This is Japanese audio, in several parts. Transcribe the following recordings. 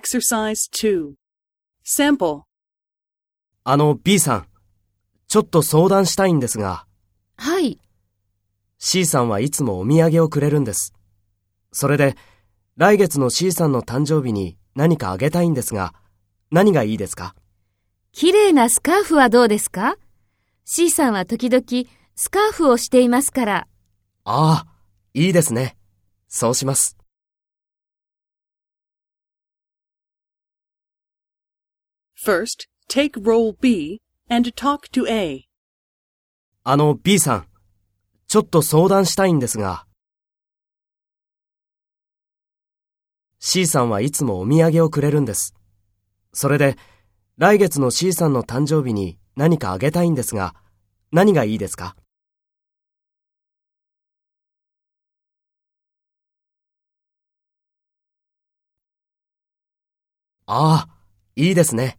Exercise 2. Sample. あの B さん、ちょっと相談したいんですが、はい。C さんはいつもお土産をくれるんです。それで、来月の C さんの誕生日に何かあげたいんですが、何がいいですか？綺麗なスカーフはどうですか ?C さんは時々スカーフをしていますから。ああ、いいですね。そうします。First, take role B and talk to A. あの B さん、ちょっと相談したいんですが、C さんはいつもお土産をくれるんです。それで、来月の C さんの誕生日に何かあげたいんですが、何がいいですか？ああ、いいですね。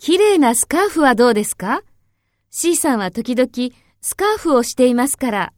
綺麗なスカーフはどうですか ?C さんは時々スカーフをしていますから。